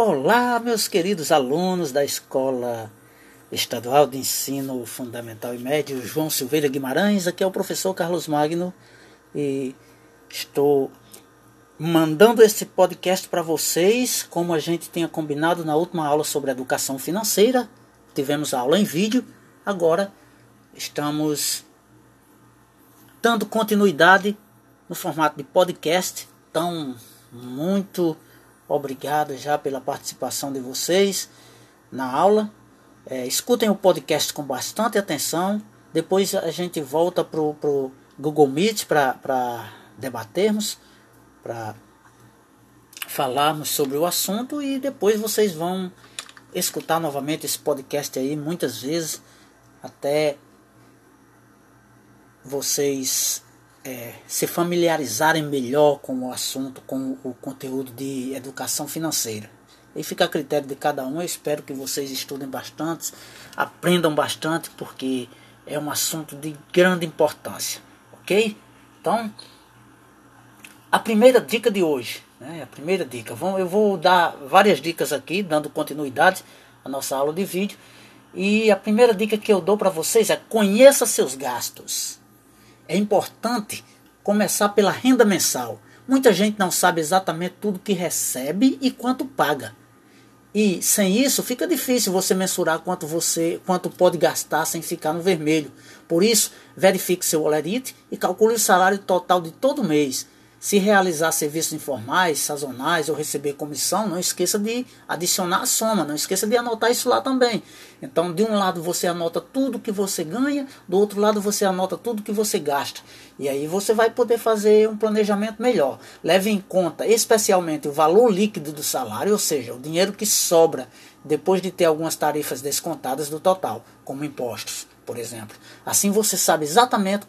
Olá, meus queridos alunos da Escola Estadual de Ensino Fundamental e Médio João Silveira Guimarães. Aqui é o professor Carlos Magno e estou mandando esse podcast para vocês, como a gente tinha combinado na última aula sobre educação financeira. Tivemos a aula em vídeo, agora estamos dando continuidade no formato de podcast. Então, muito Obrigado já pela participação de vocês na aula. É, escutem o podcast com bastante atenção. Depois a gente volta para o Google Meet para debatermos, para falarmos sobre o assunto e depois vocês vão escutar novamente esse podcast aí muitas vezes até vocês é, se familiarizarem melhor com o assunto, com o conteúdo de educação financeira. E fica a critério de cada um. Eu espero que vocês estudem bastante, aprendam bastante, porque é um assunto de grande importância. Ok? Então, a primeira dica de hoje, né, a primeira dica, eu vou dar várias dicas aqui, dando continuidade à nossa aula de vídeo. E a primeira dica que eu dou para vocês é conheça seus gastos. É importante começar pela renda mensal. Muita gente não sabe exatamente tudo que recebe e quanto paga. E sem isso fica difícil você mensurar quanto você quanto pode gastar sem ficar no vermelho. Por isso, verifique seu olerite e calcule o salário total de todo mês se realizar serviços informais, sazonais ou receber comissão, não esqueça de adicionar a soma, não esqueça de anotar isso lá também. Então, de um lado você anota tudo que você ganha, do outro lado você anota tudo que você gasta. E aí você vai poder fazer um planejamento melhor. Leve em conta especialmente o valor líquido do salário, ou seja, o dinheiro que sobra depois de ter algumas tarifas descontadas do total, como impostos, por exemplo. Assim você sabe exatamente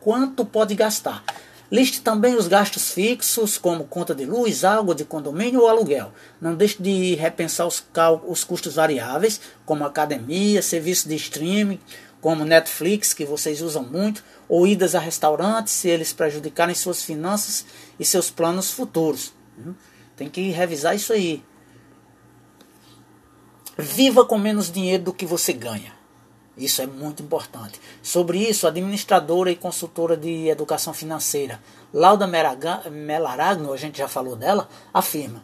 quanto, pode gastar. Liste também os gastos fixos, como conta de luz, água, de condomínio ou aluguel. Não deixe de repensar os, os custos variáveis, como academia, serviço de streaming, como Netflix, que vocês usam muito, ou idas a restaurantes, se eles prejudicarem suas finanças e seus planos futuros. Tem que revisar isso aí. Viva com menos dinheiro do que você ganha. Isso é muito importante. Sobre isso, a administradora e consultora de educação financeira Lauda Melaragno, a gente já falou dela, afirma: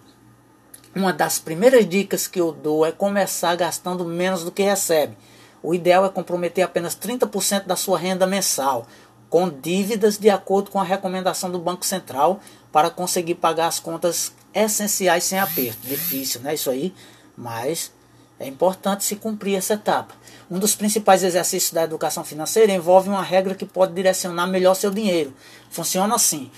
Uma das primeiras dicas que eu dou é começar gastando menos do que recebe. O ideal é comprometer apenas 30% da sua renda mensal com dívidas de acordo com a recomendação do Banco Central para conseguir pagar as contas essenciais sem aperto. Difícil, né? Isso aí, mas é importante se cumprir essa etapa. Um dos principais exercícios da educação financeira envolve uma regra que pode direcionar melhor seu dinheiro. Funciona assim: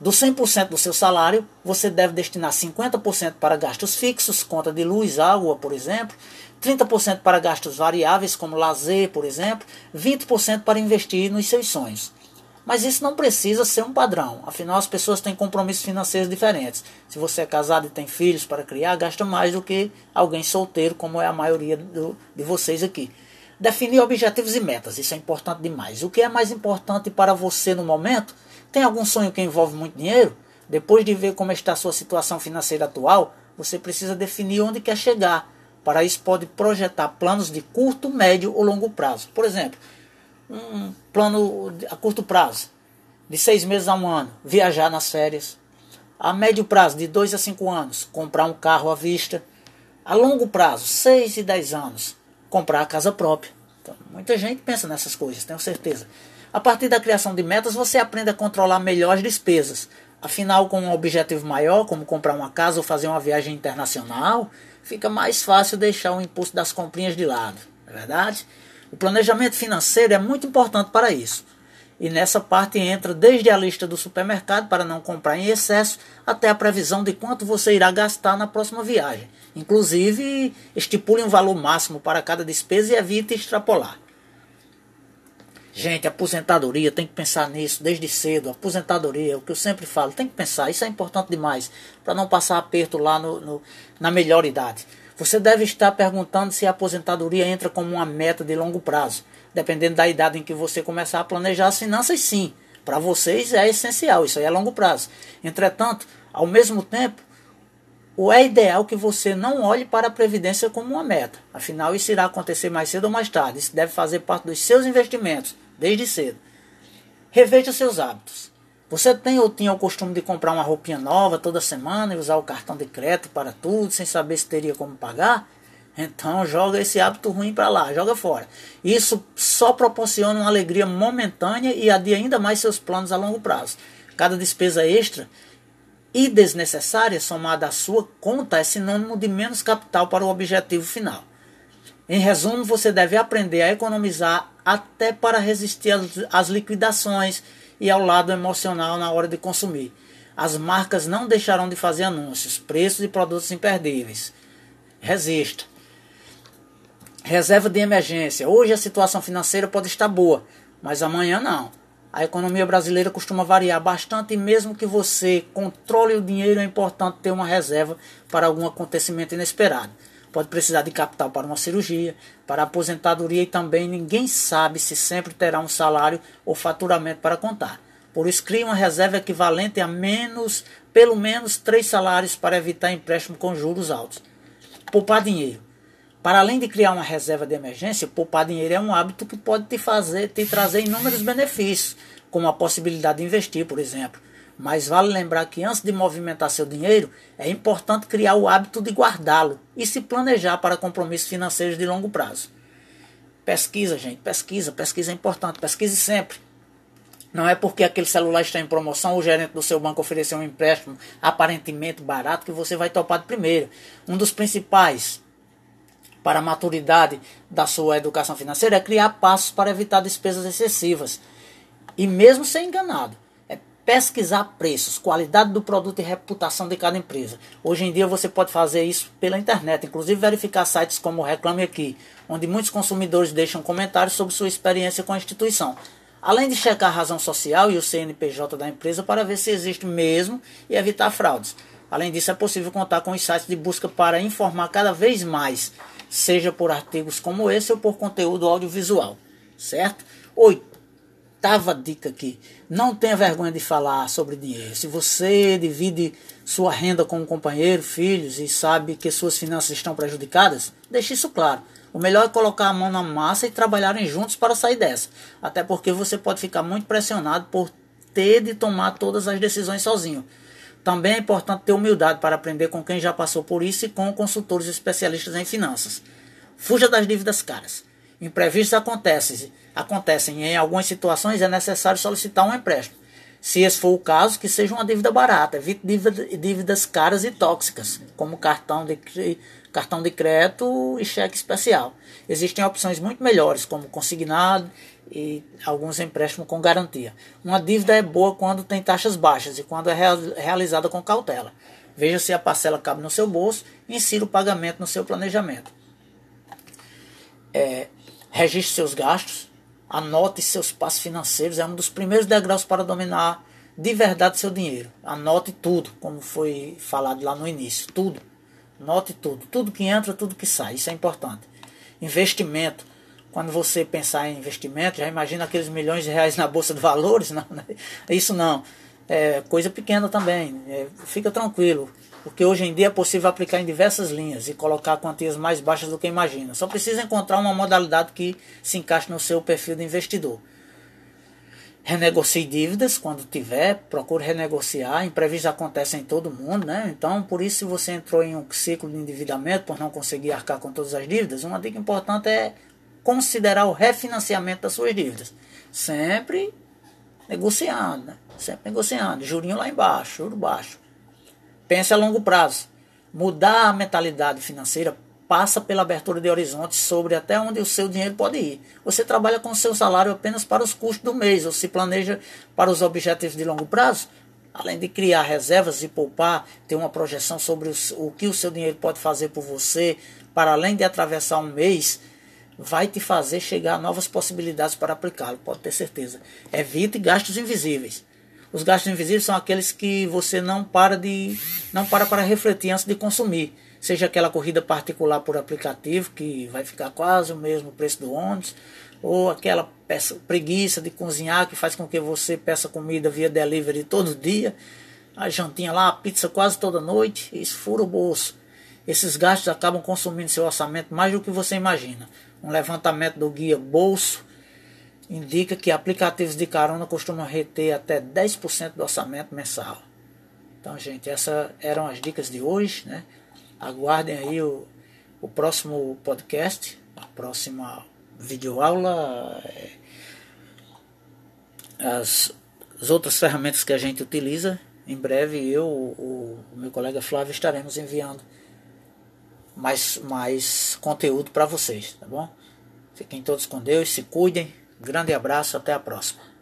do 100% do seu salário, você deve destinar 50% para gastos fixos, conta de luz, água, por exemplo, 30% para gastos variáveis, como lazer, por exemplo, 20% para investir nos seus sonhos. Mas isso não precisa ser um padrão, afinal as pessoas têm compromissos financeiros diferentes. Se você é casado e tem filhos para criar, gasta mais do que alguém solteiro, como é a maioria do, de vocês aqui. Definir objetivos e metas, isso é importante demais. O que é mais importante para você no momento? Tem algum sonho que envolve muito dinheiro? Depois de ver como está a sua situação financeira atual, você precisa definir onde quer chegar. Para isso, pode projetar planos de curto, médio ou longo prazo. Por exemplo, um plano a curto prazo, de seis meses a um ano, viajar nas férias. A médio prazo, de dois a cinco anos, comprar um carro à vista. A longo prazo, seis e dez anos, comprar a casa própria. Então, muita gente pensa nessas coisas, tenho certeza. A partir da criação de metas, você aprende a controlar melhor as despesas. Afinal, com um objetivo maior, como comprar uma casa ou fazer uma viagem internacional, fica mais fácil deixar o impulso das comprinhas de lado, não é verdade? O planejamento financeiro é muito importante para isso. E nessa parte entra desde a lista do supermercado para não comprar em excesso até a previsão de quanto você irá gastar na próxima viagem. Inclusive, estipule um valor máximo para cada despesa e evite extrapolar. Gente, aposentadoria, tem que pensar nisso desde cedo. Aposentadoria, é o que eu sempre falo, tem que pensar. Isso é importante demais para não passar aperto lá no, no, na melhor idade. Você deve estar perguntando se a aposentadoria entra como uma meta de longo prazo. Dependendo da idade em que você começar a planejar as finanças, sim. Para vocês é essencial, isso aí é longo prazo. Entretanto, ao mesmo tempo, é ideal que você não olhe para a previdência como uma meta. Afinal, isso irá acontecer mais cedo ou mais tarde. Isso deve fazer parte dos seus investimentos, desde cedo. Reveja seus hábitos. Você tem ou tinha o costume de comprar uma roupinha nova toda semana e usar o cartão de crédito para tudo, sem saber se teria como pagar? Então joga esse hábito ruim para lá, joga fora. Isso só proporciona uma alegria momentânea e adia ainda mais seus planos a longo prazo. Cada despesa extra e desnecessária somada à sua conta é sinônimo de menos capital para o objetivo final. Em resumo, você deve aprender a economizar até para resistir às liquidações e ao lado emocional na hora de consumir. As marcas não deixarão de fazer anúncios, preços e produtos imperdíveis. Resista. Reserva de emergência. Hoje a situação financeira pode estar boa, mas amanhã não. A economia brasileira costuma variar bastante e mesmo que você controle o dinheiro, é importante ter uma reserva para algum acontecimento inesperado. Pode precisar de capital para uma cirurgia, para aposentadoria e também ninguém sabe se sempre terá um salário ou faturamento para contar. Por isso, crie uma reserva equivalente a menos, pelo menos três salários para evitar empréstimo com juros altos. Poupar dinheiro. Para além de criar uma reserva de emergência, poupar dinheiro é um hábito que pode te fazer, te trazer inúmeros benefícios, como a possibilidade de investir, por exemplo. Mas vale lembrar que antes de movimentar seu dinheiro, é importante criar o hábito de guardá-lo e se planejar para compromissos financeiros de longo prazo. Pesquisa, gente, pesquisa, pesquisa é importante, pesquise sempre. Não é porque aquele celular está em promoção ou o gerente do seu banco ofereceu um empréstimo aparentemente barato que você vai topar de primeiro. Um dos principais para a maturidade da sua educação financeira é criar passos para evitar despesas excessivas. E mesmo ser enganado, pesquisar preços, qualidade do produto e reputação de cada empresa. Hoje em dia você pode fazer isso pela internet, inclusive verificar sites como o Reclame Aqui, onde muitos consumidores deixam comentários sobre sua experiência com a instituição. Além de checar a razão social e o CNPJ da empresa para ver se existe mesmo e evitar fraudes. Além disso, é possível contar com os sites de busca para informar cada vez mais seja por artigos como esse ou por conteúdo audiovisual, certo? Oitava dica aqui: não tenha vergonha de falar sobre dinheiro. Se você divide sua renda com um companheiro, filhos e sabe que suas finanças estão prejudicadas, deixe isso claro. O melhor é colocar a mão na massa e trabalharem juntos para sair dessa. Até porque você pode ficar muito pressionado por ter de tomar todas as decisões sozinho. Também é importante ter humildade para aprender com quem já passou por isso e com consultores especialistas em finanças. Fuja das dívidas caras. Imprevistos acontecem, acontecem e em algumas situações é necessário solicitar um empréstimo. Se esse for o caso, que seja uma dívida barata. Evite dívidas caras e tóxicas, como cartão de, cartão de crédito e cheque especial. Existem opções muito melhores, como consignado e alguns empréstimos com garantia. Uma dívida é boa quando tem taxas baixas e quando é realizada com cautela. Veja se a parcela cabe no seu bolso e insira o pagamento no seu planejamento. É, registre seus gastos, anote seus passos financeiros, é um dos primeiros degraus para dominar de verdade seu dinheiro. Anote tudo, como foi falado lá no início, tudo. Note tudo, tudo que entra, tudo que sai, isso é importante. Investimento, quando você pensar em investimento, já imagina aqueles milhões de reais na bolsa de valores? Não, né? isso não. É coisa pequena também. É, fica tranquilo, porque hoje em dia é possível aplicar em diversas linhas e colocar quantias mais baixas do que imagina. Só precisa encontrar uma modalidade que se encaixe no seu perfil de investidor. Renegocie dívidas quando tiver, procure renegociar. Imprevistos acontecem em todo mundo, né? Então, por isso, se você entrou em um ciclo de endividamento por não conseguir arcar com todas as dívidas, uma dica importante é considerar o refinanciamento das suas dívidas. Sempre negociando, né? sempre negociando. Jurinho lá embaixo, juro baixo. Pense a longo prazo. Mudar a mentalidade financeira passa pela abertura de horizontes sobre até onde o seu dinheiro pode ir. Você trabalha com o seu salário apenas para os custos do mês ou se planeja para os objetivos de longo prazo, além de criar reservas e poupar, ter uma projeção sobre os, o que o seu dinheiro pode fazer por você, para além de atravessar um mês vai te fazer chegar a novas possibilidades para aplicá-lo, pode ter certeza. Evite gastos invisíveis. Os gastos invisíveis são aqueles que você não para de não para para refletir antes de consumir. Seja aquela corrida particular por aplicativo que vai ficar quase o mesmo preço do ônibus, ou aquela peça, preguiça de cozinhar que faz com que você peça comida via delivery todo dia. a jantinha lá, a pizza quase toda noite, isso fura o bolso. Esses gastos acabam consumindo seu orçamento mais do que você imagina. Um levantamento do guia Bolso indica que aplicativos de carona costumam reter até 10% do orçamento mensal. Então, gente, essas eram as dicas de hoje. Né? Aguardem aí o, o próximo podcast, a próxima videoaula, é, as, as outras ferramentas que a gente utiliza. Em breve eu, o, o meu colega Flávio, estaremos enviando mais, mais conteúdo para vocês, tá bom? Fiquem todos com Deus, se cuidem. Grande abraço, até a próxima.